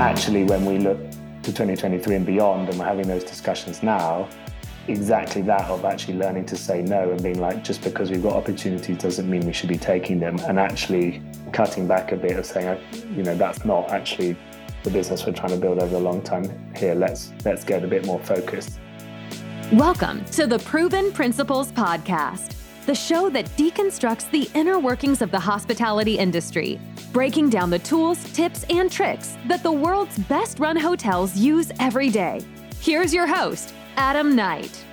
actually, when we look to 2023 and beyond, and we're having those discussions now, exactly that of actually learning to say no and being like, just because we've got opportunities doesn't mean we should be taking them, and actually cutting back a bit of saying, you know, that's not actually the business we're trying to build over a long time here. Let's let's get a bit more focused. Welcome to the Proven Principles Podcast, the show that deconstructs the inner workings of the hospitality industry, breaking down the tools, tips, and tricks that the world's best run hotels use every day. Here's your host, Adam Knight.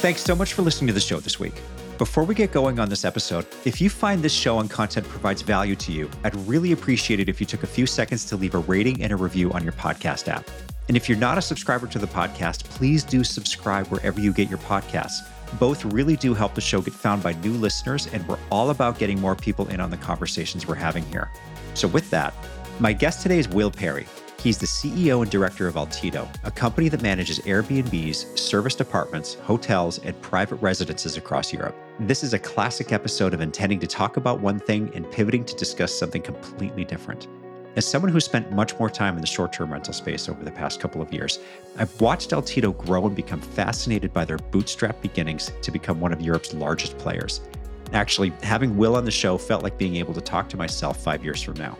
Thanks so much for listening to the show this week. Before we get going on this episode, if you find this show and content provides value to you, I'd really appreciate it if you took a few seconds to leave a rating and a review on your podcast app. And if you're not a subscriber to the podcast, please do subscribe wherever you get your podcasts. Both really do help the show get found by new listeners, and we're all about getting more people in on the conversations we're having here. So, with that, my guest today is Will Parry. He's the CEO and director of Altido, a company that manages Airbnbs, serviced apartments, hotels, and private residences across Europe. This is a classic episode of intending to talk about one thing and pivoting to discuss something completely different. As someone who spent much more time in the short term rental space over the past couple of years, I've watched Altido grow and become fascinated by their bootstrap beginnings to become one of Europe's largest players. Actually, having Will on the show felt like being able to talk to myself five years from now.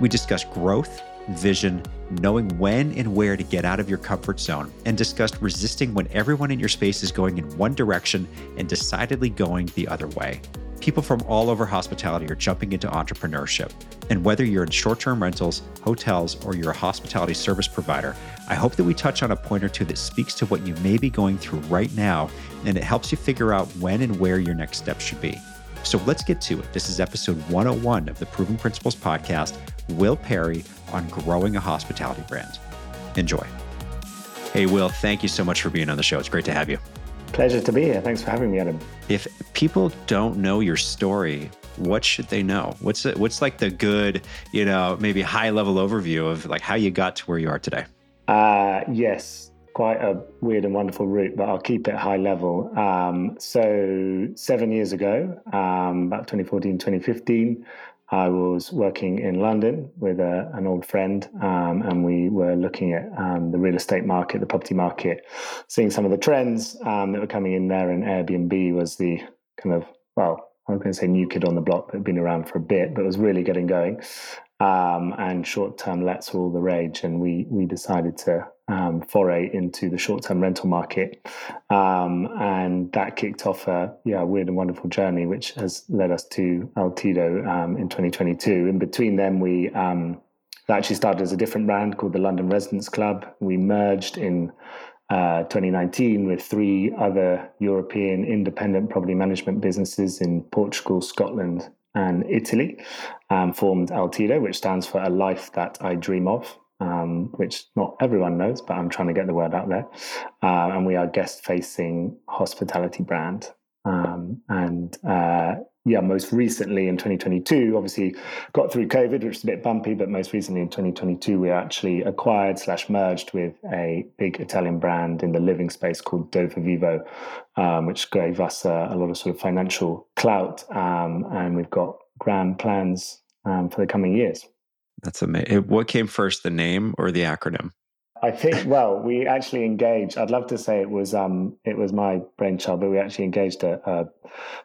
We discussed growth, vision, knowing when and where to get out of your comfort zone, and discussed resisting when everyone in your space is going in one direction and decidedly going the other way. People from all over hospitality are jumping into entrepreneurship. And whether you're in short term rentals, hotels, or you're a hospitality service provider, I hope that we touch on a point or two that speaks to what you may be going through right now and it helps you figure out when and where your next step should be. So let's get to it. This is episode 101 of the Proven Principles podcast. Will Parry on growing a hospitality brand. Enjoy. Hey, Will, thank you so much for being on the show. It's great to have you. Pleasure to be here. Thanks for having me, Adam. If people don't know your story, what should they know? What's it, what's like the good, you know, maybe high level overview of like how you got to where you are today? Uh, yes, quite a weird and wonderful route, but I'll keep it high level. Um, so seven years ago, um, about 2014, 2015, I was working in London with a, an old friend, um, and we were looking at um, the real estate market, the property market, seeing some of the trends um, that were coming in there. And Airbnb was the kind of, well, I'm going to say new kid on the block, but had been around for a bit, but was really getting going. Um, and short term lets were all the rage. And we, we decided to um, foray into the short-term rental market, um, and that kicked off a yeah weird and wonderful journey, which has led us to Altido um, in 2022. In between them, we um, actually started as a different brand called the London Residence Club. We merged in uh, 2019 with three other European independent property management businesses in Portugal, Scotland, and Italy. Um, formed Altido, which stands for a life that I dream of um, which not everyone knows, but I'm trying to get the word out there. Uh, and we are guest facing hospitality brand. Um, and uh, yeah, most recently in 2022, obviously got through COVID, which is a bit bumpy, but most recently in 2022, we actually acquired slash merged with a big Italian brand in the living space called DoveVivo, um, which gave us a, a, lot of sort of financial clout. Um, and we've got grand plans um, for the coming years. That's amazing. What came first, the name or the acronym? I think. Well, we actually engaged. I'd love to say it was um, it was my brainchild, but we actually engaged a, a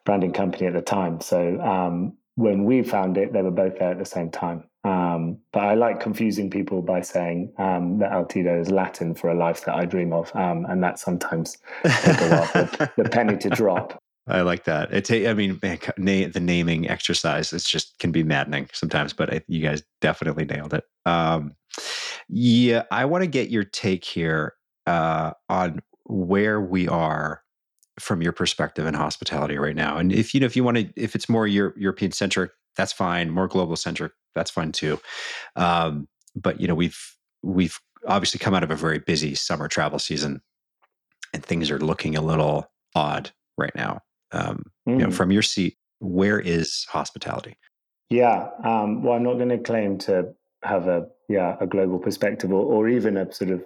branding company at the time. So um, when we found it, they were both there at the same time. Um, but I like confusing people by saying um, that Altido is Latin for a life that I dream of, um, and that sometimes the, lot of the penny to drop. I like that. It's, I mean, man, the naming exercise, it's just can be maddening sometimes, but I, you guys definitely nailed it. Um, yeah, I want to get your take here uh, on where we are from your perspective in hospitality right now. And if you know, if you want to, if it's more Euro- European centric, that's fine. More global centric, that's fine too. Um, but you know, we've we've obviously come out of a very busy summer travel season, and things are looking a little odd right now um, mm. you know, mm. from your seat, where is hospitality? Yeah, um, well, I'm not going to claim to have a yeah a global perspective or, or even a sort of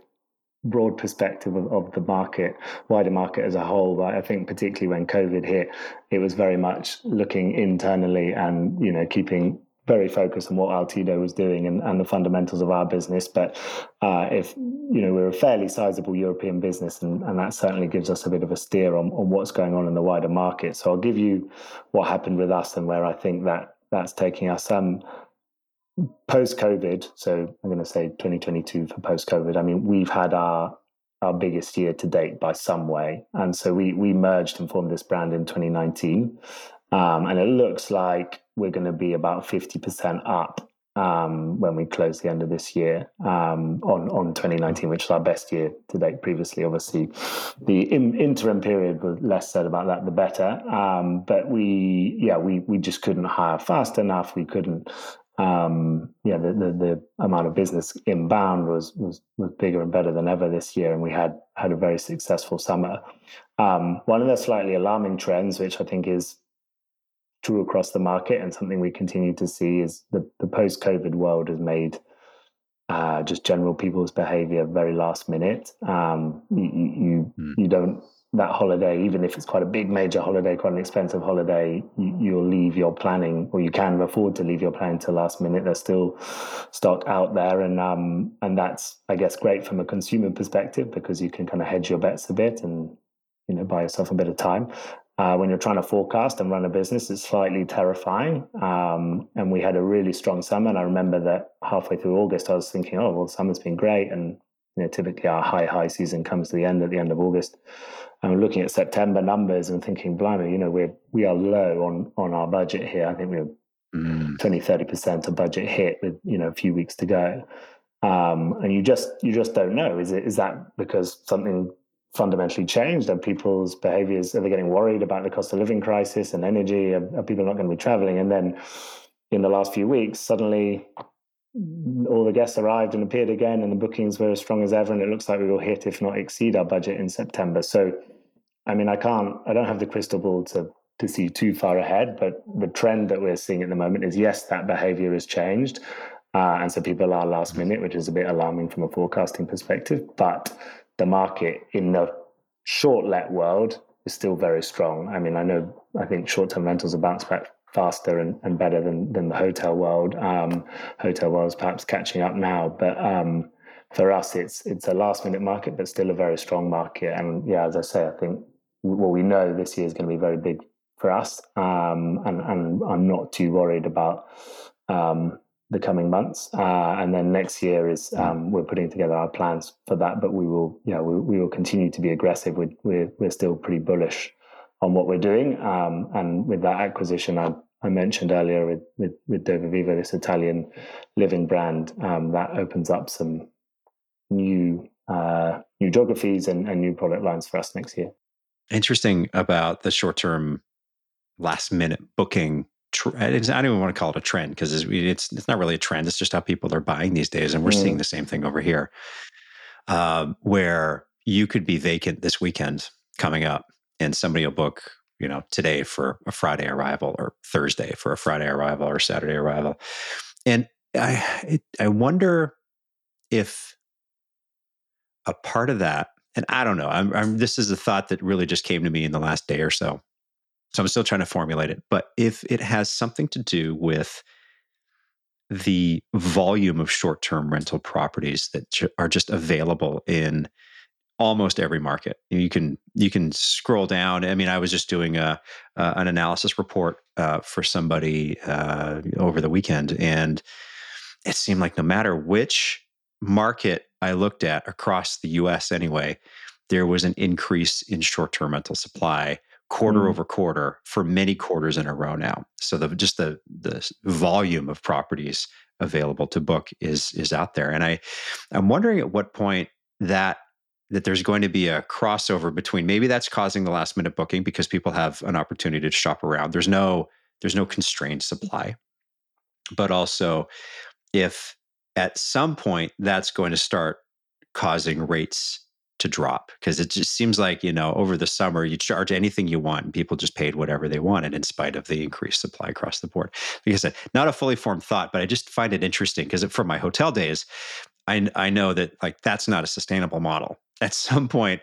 broad perspective of, of, the market, wider market as a whole. But I think particularly when COVID hit, it was very much looking internally and you know keeping very focused on what Altido was doing and, and the fundamentals of our business. But uh, if you know we're a fairly sizable European business, and, and that certainly gives us a bit of a steer on, on what's going on in the wider market. So I'll give you what happened with us and where I think that that's taking us. Um, post COVID, so I'm going to say 2022 for post COVID. I mean, we've had our our biggest year to date by some way, and so we we merged and formed this brand in 2019, um, and it looks like we're going to be about 50% up um, when we close the end of this year um, on on 2019, which is our best year to date. Previously, obviously, the in, interim period was less said about that, the better. Um, but we, yeah, we we just couldn't hire fast enough. We couldn't. Um, yeah, the, the, the amount of business inbound was was was bigger and better than ever this year, and we had had a very successful summer. Um, one of the slightly alarming trends, which I think is true across the market and something we continue to see is the, the post COVID world has made uh, just general people's behavior very last minute. Um, you you, mm. you don't that holiday, even if it's quite a big major holiday, quite an expensive holiday, you, will leave your planning, or you can afford to leave your planning to last minute. There's still stock out there, and um, and that's I guess great from a consumer perspective because you can kind of hedge your bets a bit and you know buy yourself a bit of time uh, when you're trying to forecast and run a business, it's slightly terrifying. Um, and we had a really strong summer. And I remember that halfway through August, I was thinking, oh, well, summer's been great. And you know, typically our high, high season comes to the end at the end of August. And we're looking at September numbers and thinking, blimey, you know, we're, we are low on, on our budget here. I think we're mm. 20, 30% of budget hit with, you know, a few weeks to go. Um, and you just, you just don't know. Is it, is that because something fundamentally changed? Are people's behaviors, are they getting worried about the cost of living crisis and energy? Are, are people not going to be traveling? And then in the last few weeks, suddenly all the guests arrived and appeared again, and the bookings were as strong as ever. And it looks like we will hit, if not exceed, our budget in September. So, I mean, I can't, I don't have the crystal ball to to see too far ahead, but the trend that we're seeing at the moment is yes, that behavior has changed. Uh, and so people are last minute, which is a bit alarming from a forecasting perspective. But the market in the short let world is still very strong. I mean, I know I think short term rentals are bounced back faster and, and better than than the hotel world. Um, hotel world is perhaps catching up now, but um, for us, it's it's a last minute market, but still a very strong market. And yeah, as I say, I think well, we know this year is going to be very big for us, um, and and I'm not too worried about um, the coming months. Uh, and then next year is um, we're putting together our plans for that. But we will, know, we, we will continue to be aggressive. We, we're we're still pretty bullish on what we're doing. Um, and with that acquisition, I, I mentioned earlier with with, with DoveVivo, this Italian living brand, um, that opens up some new uh, new geographies and, and new product lines for us next year. Interesting about the short term last minute booking I don't even want to call it a trend because it's, it's, it's not really a trend. It's just how people are buying these days, and we're mm. seeing the same thing over here, um, where you could be vacant this weekend coming up, and somebody will book, you know, today for a Friday arrival, or Thursday for a Friday arrival, or Saturday arrival, and I it, I wonder if a part of that, and I don't know, I'm, I'm this is a thought that really just came to me in the last day or so so I'm still trying to formulate it. But if it has something to do with the volume of short term rental properties that are just available in almost every market you can you can scroll down i mean i was just doing a uh, an analysis report uh, for somebody uh, over the weekend and it seemed like no matter which market i looked at across the us anyway there was an increase in short term rental supply quarter mm. over quarter for many quarters in a row now. So the just the the volume of properties available to book is is out there, and I I'm wondering at what point that that there's going to be a crossover between maybe that's causing the last minute booking because people have an opportunity to shop around. There's no there's no constrained supply, but also if at some point that's going to start causing rates to drop because it just seems like you know over the summer you charge anything you want and people just paid whatever they wanted in spite of the increased supply across the board like i said not a fully formed thought but i just find it interesting because from my hotel days I, I know that like that's not a sustainable model at some point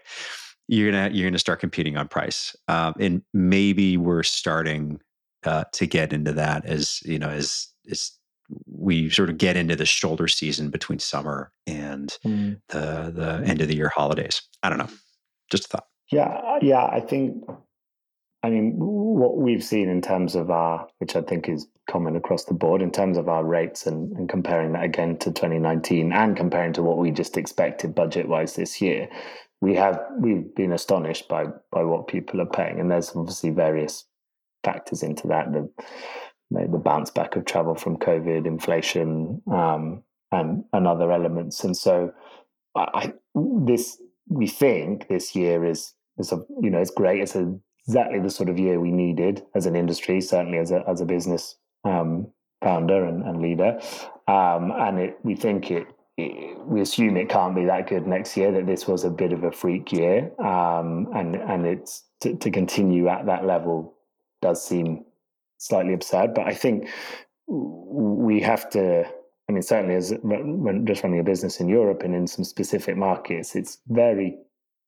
you're gonna you're gonna start competing on price um, and maybe we're starting uh, to get into that as you know as as we sort of get into the shoulder season between summer and mm. the the end of the year holidays. I don't know. Just a thought. Yeah, yeah. I think. I mean, what we've seen in terms of our, which I think is common across the board, in terms of our rates and, and comparing that again to 2019 and comparing to what we just expected budget wise this year, we have we've been astonished by by what people are paying, and there's obviously various factors into that. The the bounce back of travel from COVID, inflation, um, and and other elements. And so, I, this we think this year is is a you know it's great. It's a, exactly the sort of year we needed as an industry, certainly as a as a business um, founder and, and leader. Um, and it, we think it, it, we assume it can't be that good next year. That this was a bit of a freak year, um, and and it's to, to continue at that level does seem slightly absurd. But I think we have to. I mean, certainly as when just running a business in Europe and in some specific markets, it's very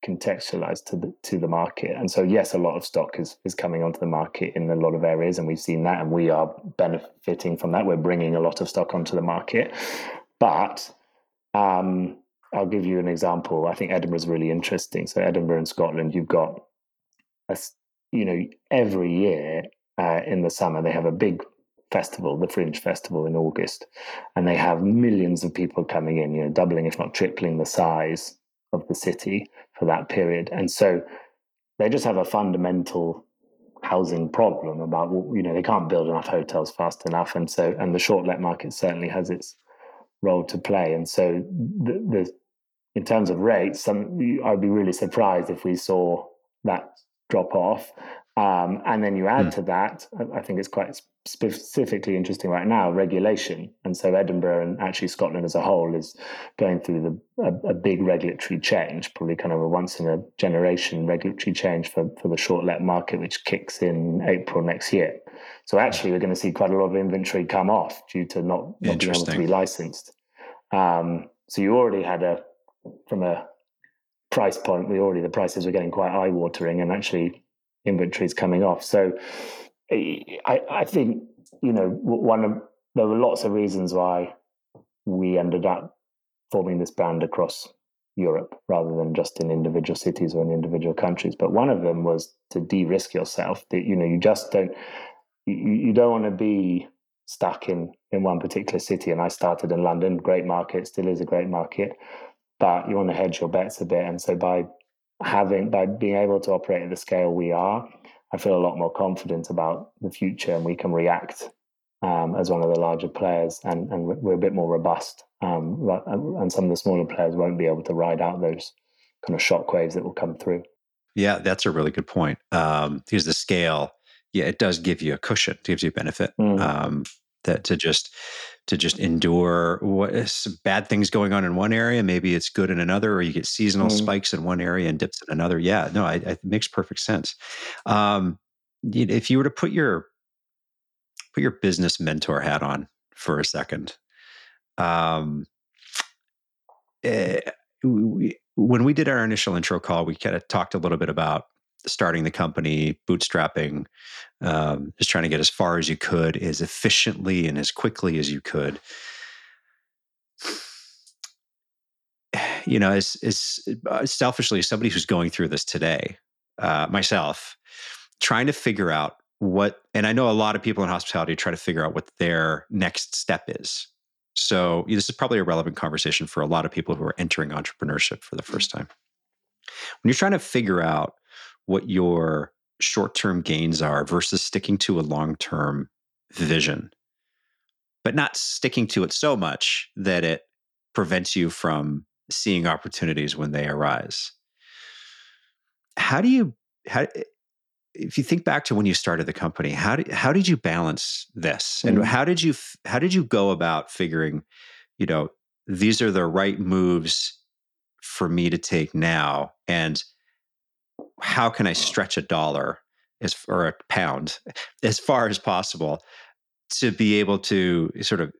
contextualized to the to the market. And so, yes, a lot of stock is is coming onto the market in a lot of areas, and we've seen that, and we are benefiting from that. We're bringing a lot of stock onto the market, but um, I'll give you an example. I think Edinburgh is really interesting. So, Edinburgh in Scotland, you've got a, you know every year uh, in the summer. They have a big festival, the Fringe Festival in August, and they have millions of people coming in, you know, doubling, if not tripling the size of the city for that period. And so they just have a fundamental housing problem about, you know, they can't build enough hotels fast enough. And so, and the short let market certainly has its role to play. And so the, the in terms of rates, some, I'd be really surprised if we saw that drop off. Um, and then you add mm. to that, I think it's quite specifically interesting right now, regulation. And so Edinburgh and actually Scotland as a whole is going through the, a, a, big regulatory change, probably kind of a once in a generation regulatory change for, for the short let market, which kicks in April next year. So actually, we're going to see quite a lot of inventory come off due to not, not being able to be licensed. Um, so you already had a, from a price point, we already, the prices were getting quite eye watering and actually inventory is coming off. So I, I think you know one of there were lots of reasons why we ended up forming this brand across Europe rather than just in individual cities or in individual countries. But one of them was to de-risk yourself. That you know you just don't you, you don't want to be stuck in in one particular city. And I started in London, great market, still is a great market, but you want to hedge your bets a bit. And so by having by being able to operate at the scale we are, I feel a lot more confident about the future, and we can react um, as one of the larger players, and, and we're a bit more robust. Um, and some of the smaller players won't be able to ride out those kind of shock waves that will come through. Yeah, that's a really good point. Um, because the scale, yeah, it does give you a cushion, it gives you a benefit. Mm. Um, that to just to just endure what bad things going on in one area maybe it's good in another or you get seasonal mm. spikes in one area and dips in another yeah no I, it makes perfect sense um, if you were to put your put your business mentor hat on for a second um, eh, we, when we did our initial intro call we kind of talked a little bit about starting the company, bootstrapping, um, just trying to get as far as you could, as efficiently and as quickly as you could. You know, as, as uh, selfishly as somebody who's going through this today, uh, myself, trying to figure out what, and I know a lot of people in hospitality try to figure out what their next step is. So this is probably a relevant conversation for a lot of people who are entering entrepreneurship for the first time. When you're trying to figure out what your short term gains are versus sticking to a long term vision, but not sticking to it so much that it prevents you from seeing opportunities when they arise. How do you, how, if you think back to when you started the company, how did, how did you balance this? And mm-hmm. how did you, how did you go about figuring, you know, these are the right moves for me to take now? And how can I stretch a dollar as or a pound as far as possible to be able to sort of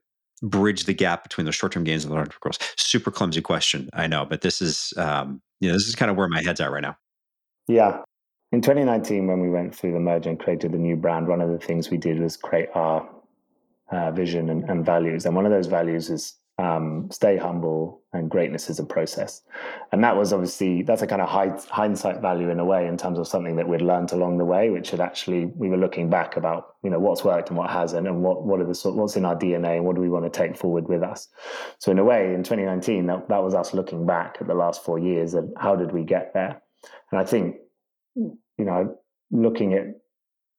bridge the gap between the short-term gains and the long-term growth? Super clumsy question, I know, but this is um, you know this is kind of where my head's at right now. Yeah, in 2019, when we went through the merger and created the new brand, one of the things we did was create our uh, vision and, and, values. And one of those values is um, stay humble and greatness is a process. And that was obviously, that's a kind of hindsight value in a way in terms of something that we'd learned along the way, which had actually, we were looking back about, you know, what's worked and what hasn't and what, what are the what's in our DNA and what do we want to take forward with us. So in a way, in 2019, that, that was us looking back at the last four years and how did we get there? And I think, you know, looking at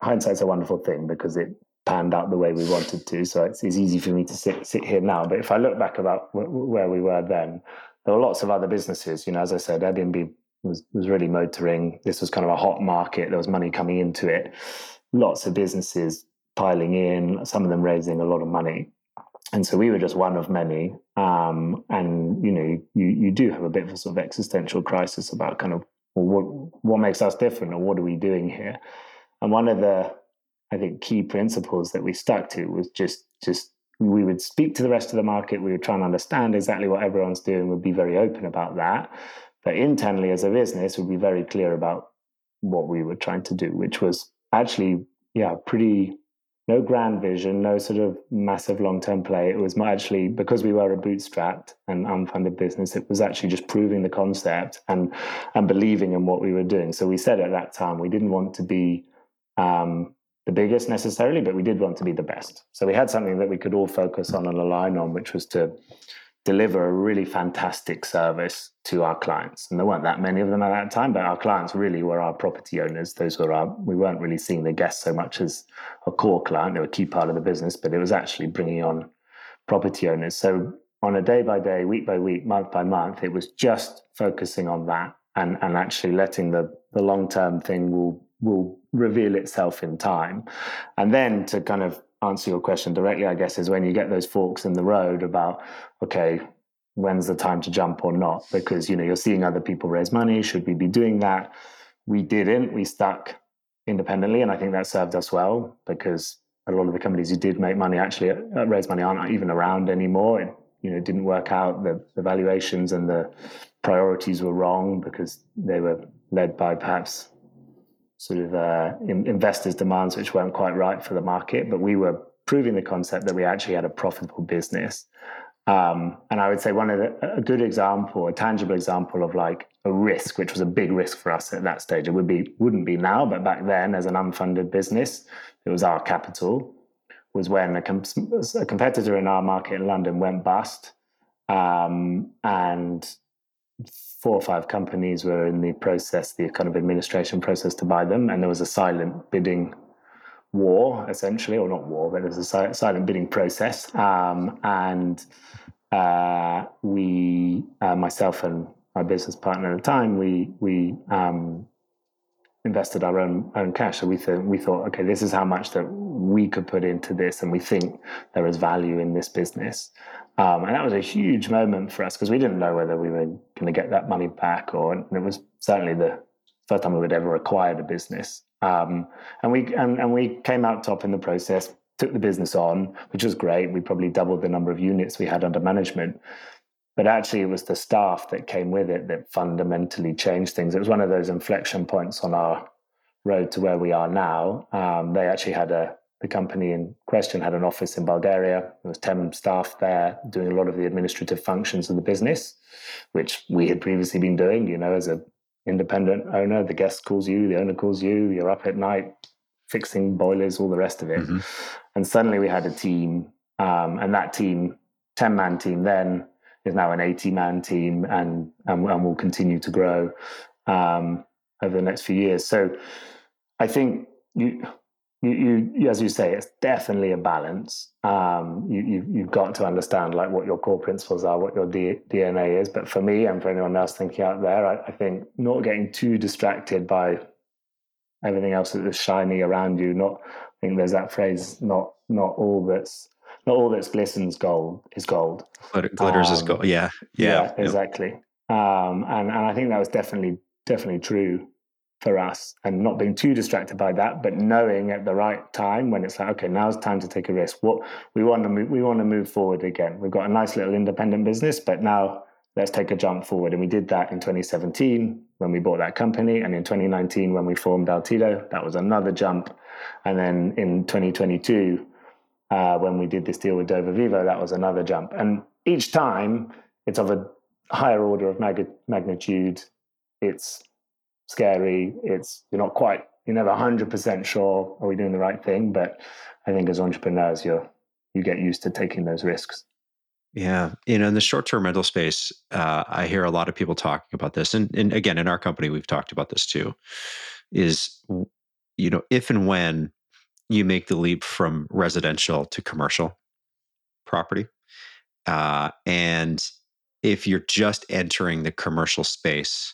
hindsight's a wonderful thing because it panned out the way we wanted to. So it's, it's easy for me to sit sit here now. But if I look back about where we were then, there were lots of other businesses. You know, as I said, Airbnb was was really motoring. This was kind of a hot market. There was money coming into it. Lots of businesses piling in. Some of them raising a lot of money. And so we were just one of many. Um, and you know, you you do have a bit of a sort of existential crisis about kind of well, what what makes us different, or what are we doing here? And one of the I think key principles that we stuck to was just just we would speak to the rest of the market. We would try and understand exactly what everyone's doing. We'd be very open about that. But internally, as a business, we'd be very clear about what we were trying to do, which was actually, yeah, pretty no grand vision, no sort of massive long term play. It was actually because we were a bootstrapped and unfunded business, it was actually just proving the concept and and believing in what we were doing. So we said at that time we didn't want to be um, the biggest necessarily, but we did want to be the best. So we had something that we could all focus on and align on, which was to deliver a really fantastic service to our clients. And there weren't that many of them at that time, but our clients really were our property owners. Those were our, we weren't really seeing the guests so much as a core client. They were a key part of the business, but it was actually bringing on property owners. So on a day by day, week by week, month by month, it was just focusing on that and, and actually letting the, the long term thing will will reveal itself in time. And then to kind of answer your question directly, I guess, is when you get those forks in the road about, okay, when's the time to jump or not? Because, you know, you're seeing other people raise money. Should we be doing that? We didn't. We stuck independently. And I think that served us well because a lot of the companies who did make money actually uh, raise money aren't even around anymore. It, you know, didn't work out. The, the valuations and the priorities were wrong because they were led by perhaps sort of uh, in, investors' demands, which weren't quite right for the market. But we were proving the concept that we actually had a profitable business. Um, and I would say one of the, a good example, a tangible example of like a risk, which was a big risk for us at that stage. It would be wouldn't be now, but back then, as an unfunded business, it was our capital. Was when a, com- a competitor in our market in London went bust, um, and four or five companies were in the process, the kind of administration process to buy them, and there was a silent bidding war, essentially, or not war, but there was a si- silent bidding process. Um, and uh, we, uh, myself and my business partner at the time, we we um, invested our own own cash. So we thought we thought, okay, this is how much that we could put into this, and we think there is value in this business. Um, and that was a huge moment for us because we didn't know whether we were going to get that money back, or it was certainly the first time we would ever acquired a business. Um, and we and, and we came out top in the process, took the business on, which was great. We probably doubled the number of units we had under management. But actually, it was the staff that came with it that fundamentally changed things. It was one of those inflection points on our road to where we are now. Um, they actually had a the company in question had an office in Bulgaria. There was 10 staff there doing a lot of the administrative functions of the business, which we had previously been doing, you know, as an independent owner. The guest calls you, the owner calls you, you're up at night fixing boilers, all the rest of it. Mm-hmm. And suddenly we had a team, um, and that team, 10 man team then, is now an 80 man team and, and, and will continue to grow um, over the next few years. So I think you, you, you, as you say, it's definitely a balance. Um, you, you, you've got to understand like what your core principles are, what your D, DNA is. But for me and for anyone else thinking out there, I, I think not getting too distracted by everything else that is shiny around you. Not, I think there's that phrase, not not all that's not all that's glistens gold is gold. Glitter, glitters um, is gold. Yeah, yeah, yeah exactly. Um, and and I think that was definitely definitely true for us and not being too distracted by that, but knowing at the right time when it's like, okay, now it's time to take a risk. What we want to move, we want to move forward again. We've got a nice little independent business, but now let's take a jump forward. And we did that in 2017 when we bought that company. And in 2019, when we formed Altido, that was another jump. And then in 2022, uh, when we did this deal with DoveVivo, that was another jump. And each time it's of a higher order of mag- magnitude. It's scary. It's, you're not quite, you're never 100% sure, are we doing the right thing? But I think as entrepreneurs, you're, you get used to taking those risks. Yeah, you know, in the short-term rental space, uh, I hear a lot of people talking about this, and, and again, in our company, we've talked about this too. Is you know, if and when you make the leap from residential to commercial property, uh, and if you're just entering the commercial space,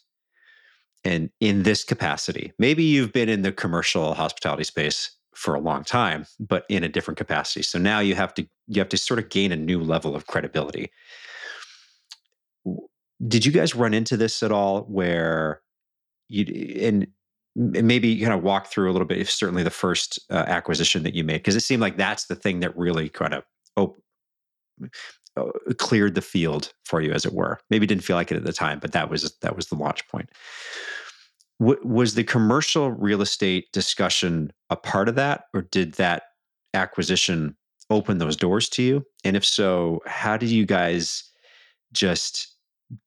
and in this capacity, maybe you've been in the commercial hospitality space for a long time, but in a different capacity. So now you have to you have to sort of gain a new level of credibility. Did you guys run into this at all where you and maybe kind of walk through a little bit if certainly the first uh, acquisition that you made because it seemed like that's the thing that really kind of uh, cleared the field for you as it were. Maybe didn't feel like it at the time but that was that was the launch point. W- was the commercial real estate discussion a part of that or did that acquisition open those doors to you? And if so how did you guys just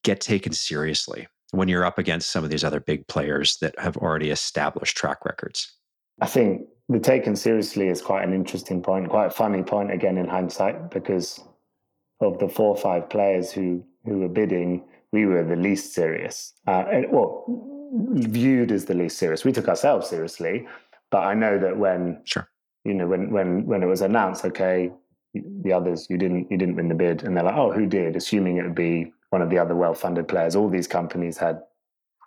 get taken seriously when you're up against some of these other big players that have already established track records? I think the taken seriously is quite an interesting point quite a funny point again in hindsight because of the four or five players who who were bidding we were the least serious uh, and well viewed as the least serious. We took ourselves seriously, but I know that when sure. you know when when when it was announced, okay, the others you didn't you didn't win the bid, and they're like, oh, who did? Assuming it would be one of the other well-funded players. All these companies had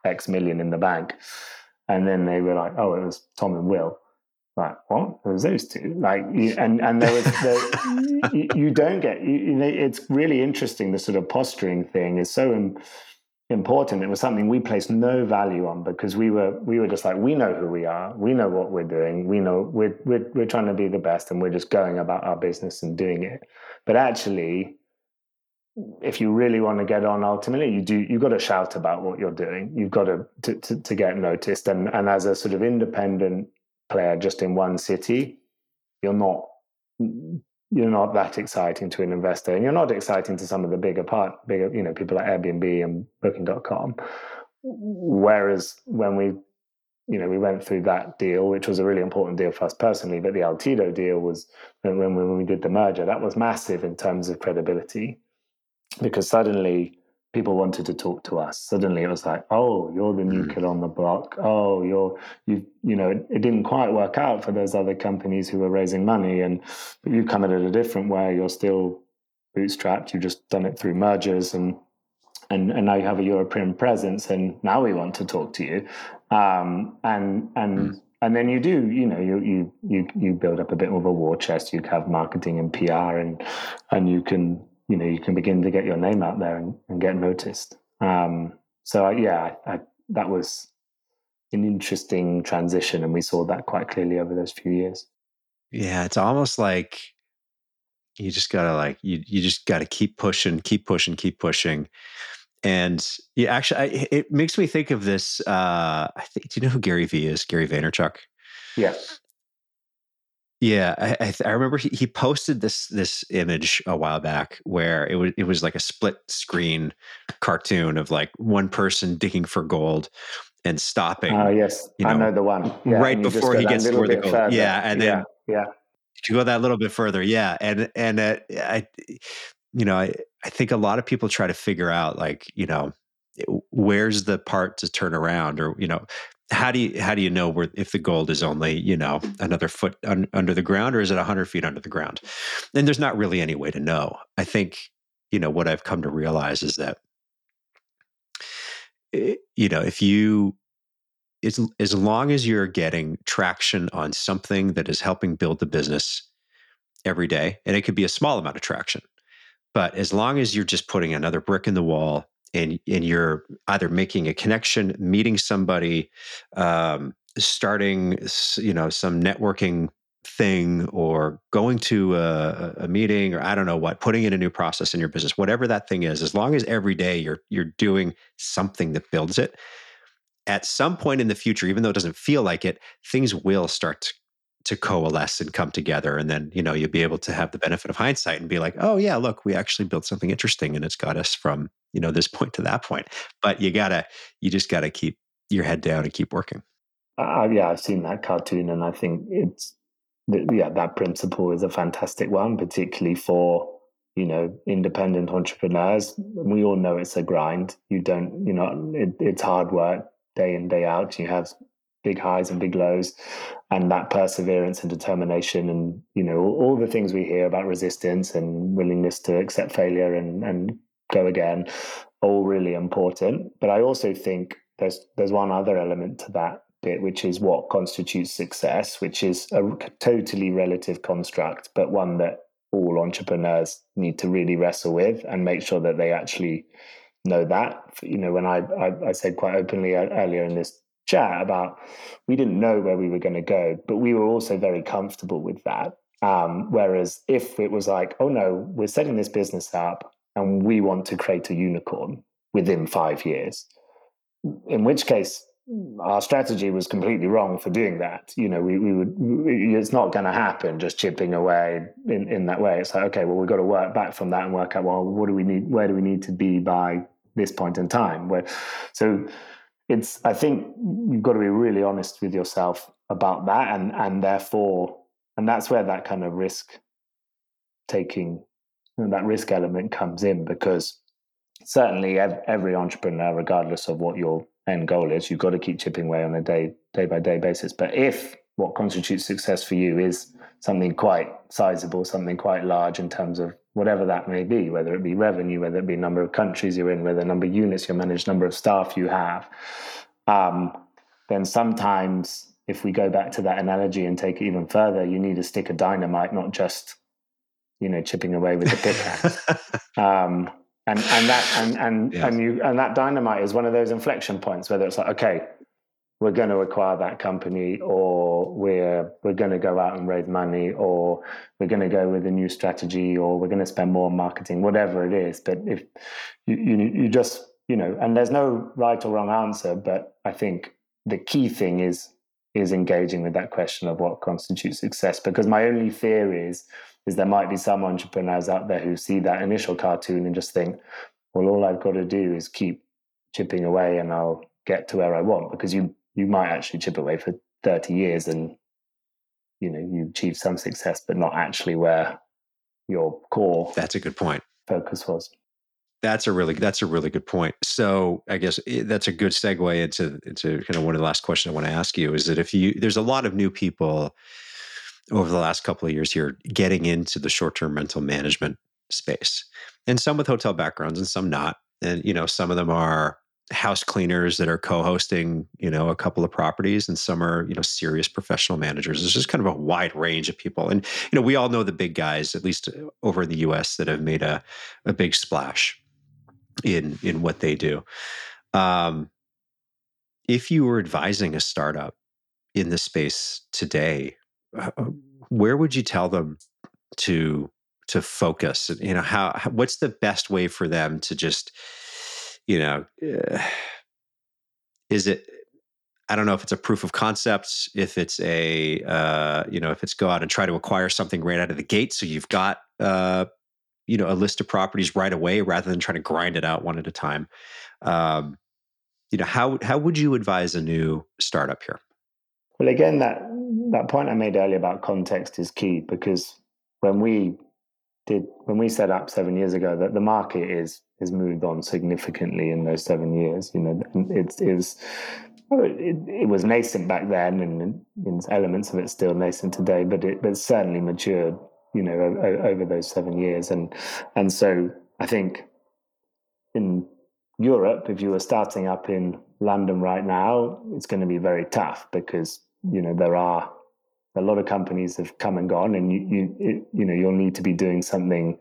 X million in the bank, and then they were like, oh, it was Tom and Will. Like what? It was those two. Like and and there was the, you, you, don't get. You, you know, it's really interesting. The sort of posturing thing is so important. It was something we placed no value on because we were we were just like we know who we are, we know what we're doing, we know we're we're we're trying to be the best, and we're just going about our business and doing it. But actually, if you really want to get on, ultimately, you do you've got to shout about what you're doing. You've got to to to, to get noticed, and and as a sort of independent player just in one city, you're not you're not that exciting to an investor. And you're not exciting to some of the bigger part bigger you know people like airbnb and booking.com whereas when we you know we went through that deal which was a really important deal for us personally but the altido deal was when, when we did the merger that was massive in terms of credibility. Because suddenly people wanted to talk to us. Suddenly it was like, oh, you're the new mm. kid on the block. Oh, you're you you know, it, it, didn't quite work out for those other companies who were raising money and but you've come at it a different way. You're still bootstrapped. You've just done it through mergers and and, and now you have a European presence and now we want to talk to you. Um, and and mm. and then you do, you know, you you you you build up a bit more of a war chest. You have marketing and PR and and you can you know you can begin to get your name out there and, and get noticed. Um, so yeah, I, I, that was an interesting transition, and we saw that quite clearly over those few years. Yeah, it's almost like you just gotta like you you just gotta keep pushing, keep pushing, keep pushing. And yeah, actually, I, it makes me think of this. Uh, I think. Do you know who Gary Vee is? Gary Vaynerchuk. Yeah. Yeah, I, I, th- I remember he, he posted this this image a while back where it was it was like a split screen cartoon of like one person digging for gold and stopping. Oh yes, you know, I know the one. Yeah, right before he gets to where the gold. Further. Yeah, and then yeah, yeah. you go that little bit further. Yeah, and and uh, I, you know, I I think a lot of people try to figure out like you know where's the part to turn around? Or you know how do you how do you know where if the gold is only you know another foot un, under the ground or is it 100 feet under the ground? And there's not really any way to know. I think you know what i've come to realize is that eh, you know if you as, as long as you're getting traction on something that is helping build the business every day and it could be a small amount of traction but as long as you're just putting another brick in the wall and and you're either making a connection, meeting somebody, um, starting you know some networking thing or going to a, a, meeting or I don't know what, putting in a new process in your business, whatever that thing is, as long as every day you're you're doing something that builds it, at some point in the future, even though it doesn't feel like it, things will start to, coalesce and come together. And then, you know, you'll be able to have the benefit of hindsight and be like, oh yeah, look, we actually built something interesting and it's got us from, you know, this point to that point. But you gotta, you just gotta keep your head down and keep working. Uh, yeah, I've seen that cartoon and I think it's yeah, that principle is a fantastic one, particularly for you know independent entrepreneurs. We all know it's a grind. You don't, you know, it, it's hard work day in day out. You have big highs and big lows, and that perseverance and determination, and you know all, all the things we hear about resistance and willingness to accept failure and and go again, all really important. But I also think there's there's one other element to that bit, which is what constitutes success, which is a totally relative construct, but one that all entrepreneurs need to really wrestle with and make sure that they actually know that. You know, when I, I, I said quite openly earlier in this chat about we didn't know where we were going to go, but we were also very comfortable with that. Um, whereas if it was like, oh no, we're setting this business up and we want to create a unicorn within five years, in which case our strategy was completely wrong for doing that. You know, we, we would, we, it's not going to happen just chipping away in, in that way. It's like, okay, well, we've got to work back from that and work out, well, what do we need, where do we need to be by this point in time? Where, so it's, I think you've got to be really honest with yourself about that. And, and therefore, and that's where that kind of risk taking, that risk element comes in because certainly every entrepreneur, regardless of what your end goal is. You've got to keep chipping away on a day day by day basis. But if what constitutes success for you is something quite sizable, something quite large in terms of whatever that may be, whether it be revenue, whether it be number of countries you're in, whether number of units you manage, number of staff you have, um, then sometimes if we go back to that analogy and take it even further, you need a stick of dynamite, not just you know chipping away with the pickaxe. um, and and that and and yes. and you and that dynamite is one of those inflection points whether it's like okay we're going to acquire that company or we're we're going to go out and raise money or we're going to go with a new strategy or we're going to spend more on marketing whatever it is. But if you, you you just you know and there's no right or wrong answer but i think the key thing is is engaging with that question of what constitutes success. Because my only fear is is there might be some entrepreneurs out there who see that initial cartoon and just think, well, all I've got to do is keep chipping away and I'll get to where I want. Because you you might actually chip away for 30 years and you know you achieve some success but not actually where your core that's a good point. focus was. That's a really that's a really good point. So i guess eh, that's a good segue into into kind of one of the last questions i want to ask you is that if you there's a lot of new people over the last couple of years here getting into the short-term rental management space and some with hotel backgrounds and some not and you know some of them are house cleaners that are co-hosting you know a couple of properties and some are you know serious professional managers. There's just kind of a wide range of people and you know we all know the big guys at least uh, over in the us that have made a, a big splash in in what they do. Um if you were advising a startup in this space today uh, where would you tell them to to focus? You know how, what's the best way for them to just you know uh, is it i don't know if it's a proof of concepts, if it's a uh, you know if it's go out and try to acquire something right out of the gate so you've got uh, you know a list of properties right away rather than trying to grind it out one at a time. Um, you know how how would you advise a new startup here? Well again that that point I made earlier about context is key because when we did when we set up seven years ago, that the market is has moved on significantly in those seven years. You know, it's it was it, it was nascent back then, and in elements of it still nascent today, but it but certainly matured. You know, over, over those seven years, and and so I think in Europe, if you were starting up in London right now, it's going to be very tough because you know there are a lot of companies have come and gone, and you you you know you'll need to be doing something.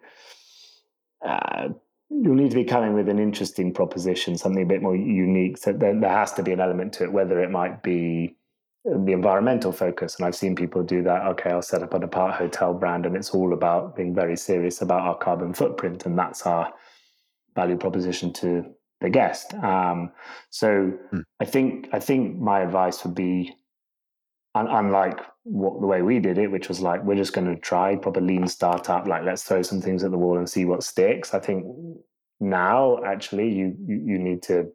Uh, you'll need to be coming with an interesting proposition, something a bit more unique. So there, there has to be an element to it, whether it might be the environmental focus. And I've seen people do that. Okay, I'll set up an apart hotel brand, and it's all about being very serious about our carbon footprint, and that's our value proposition to the guest. Um, so hmm. I think I think my advice would be, un- unlike what the way we did it, which was like we're just going to try proper lean startup, like let's throw some things at the wall and see what sticks. I think now actually you you, you need to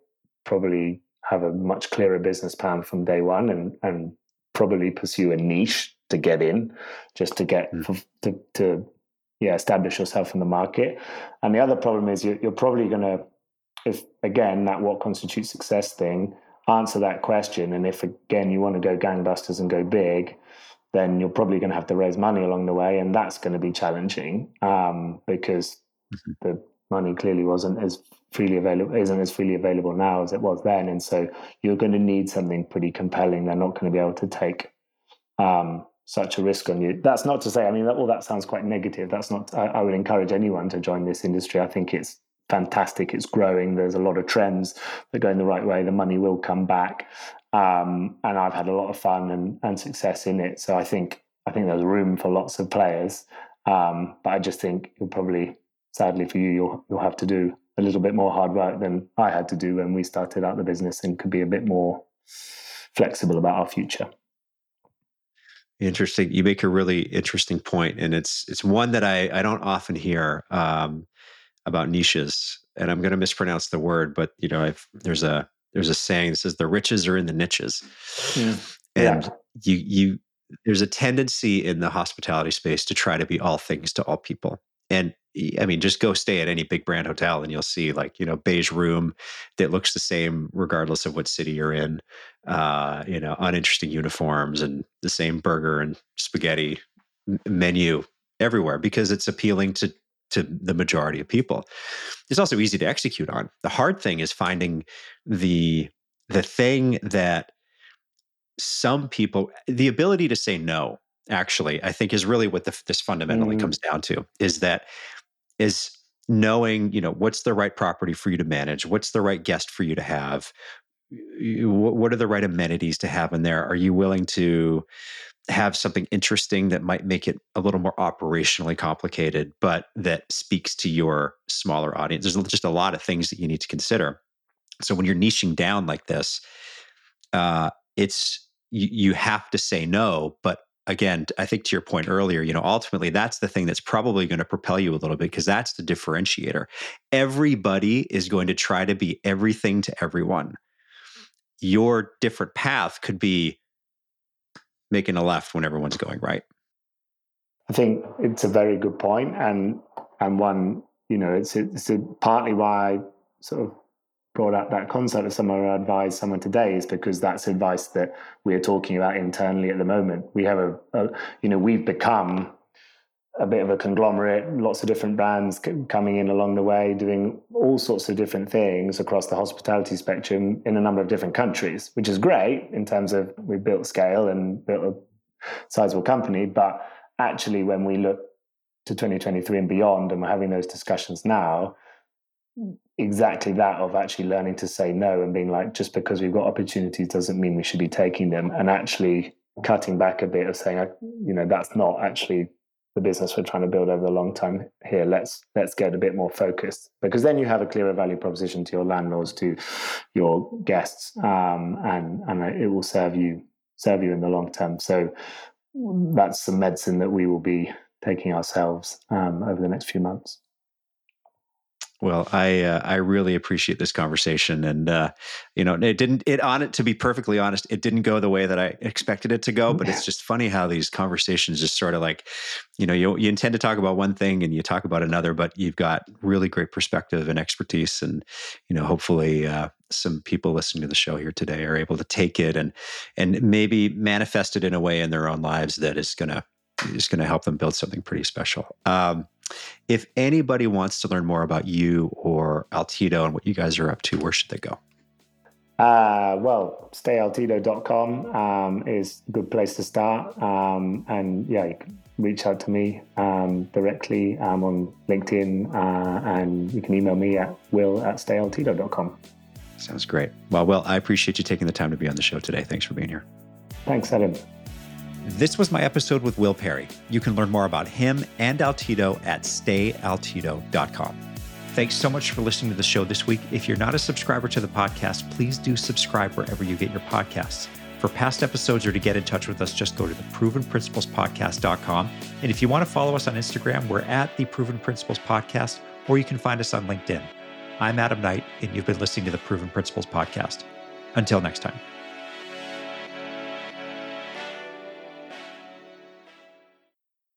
probably have a much clearer business plan from day one and and probably pursue a niche to get in just to get mm. to, to yeah establish yourself in the market and the other problem is you're, you're probably going to if again that what constitutes success thing answer that question. And if again you want to go gangbusters and go big then you're probably going to have to raise money along the way and that's going to be challenging um, because mm-hmm. the money clearly wasn't as freely available isn't as freely available now as it was then. And so you're going to need something pretty compelling. They're not going to be able to take um, such a risk on you. That's not to say i mean that, all that sounds quite negative. That's not I, I, would encourage anyone to join this industry. I think it's fantastic. It's growing. There's a lot of trends that go in the right way. The money will come back. Um, and i've had a lot of fun and, and success in it. So i think i think there's room for lots of players. Um, but i just think you'll probably sadly for you you'll you'll have to do a little bit more hard work than I had to do when we started out the business and could be a bit more flexible about our future. Interesting. You make a really interesting point, and it's it's one that I I don't often hear. Um, about niches, and I'm going to mispronounce the word, but you know, I've there's a there's a saying that says the riches are in the niches, mm. and yeah. you you there's a tendency in the hospitality space to try to be all things to all people, and I mean, just go stay at any big brand hotel and you'll see like, you know, beige room that looks the same regardless of what city you're in. Uh, you know, uninteresting uniforms and the same burger and spaghetti menu everywhere because it's appealing to to the majority of people. It's also easy to execute on. The hard thing is finding the the thing that some people the ability to say no actually i think is really what the, this fundamentally mm. comes down to is that is knowing you know what's the right property for you to manage what's the right guest for you to have what are the right amenities to have in there are you willing to have something interesting that might make it a little more operationally complicated but that speaks to your smaller audience there's just a lot of things that you need to consider so when you're niching down like this uh, it's you, you have to say no but again, I think to your point earlier, you know, ultimately that's the thing that's probably going to propel you a little bit because that's the differentiator. Everybody is going to try to be everything to everyone. Your different path could be making a left when everyone's going right. I think it's a very good point, and and one you know it's it's partly why sort of brought up that concept of someone who advise someone today is because that's advice that we're talking about internally at the moment. We have a, a, you know, we've become a bit of a conglomerate, lots of different brands coming in along the way, doing all sorts of different things across the hospitality spectrum in a number of different countries, which is great in terms of we've built scale and built a sizable company. But actually, when we look to 2023 and beyond, and we're having those discussions now, exactly that of actually learning to say no and being like just because we've got opportunities doesn't mean we should be taking them and actually cutting back a bit of saying you know that's not actually the business we're trying to build over the long time here. Let's let's get a bit more focused because then you have a clearer value proposition to your landlords to your guests um, and and it will serve you serve you in the long term. So that's some medicine that we will be taking ourselves um, over the next few months well, I uh, I really appreciate this conversation, and uh, you know, it didn't it on it to be perfectly honest, it didn't go the way that I expected it to go. But it's just funny how these conversations just sort of like, you know, you you intend to talk about one thing and you talk about another, but you've got really great perspective and expertise, and you know, hopefully, uh, some people listening to the show here today are able to take it and and maybe manifest it in a way in their own lives that is gonna is gonna help them build something pretty special. Um, if anybody wants to learn more about you or Altido and what you guys are up to, where should they go? Uh, well, stayaltido.com um, is a good place to start. Um, and yeah, you can reach out to me um, directly um, on LinkedIn uh, and you can email me at will at stayaltido.com. Sounds great. Well, Will, I appreciate you taking the time to be on the show today. Thanks for being here. Thanks, Adam. This was my episode with Will Parry. You can learn more about him and Altido at stayaltido.com. Thanks so much for listening to the show this week. If you're not a subscriber to the podcast, please do subscribe wherever you get your podcasts. For past episodes or to get in touch with us, just go to the provenprinciplespodcast.com. And if you want to follow us on Instagram, we're at the Proven Principles Podcast, or you can find us on LinkedIn. I'm Adam Knight, and you've been listening to the Proven Principles Podcast. Until next time.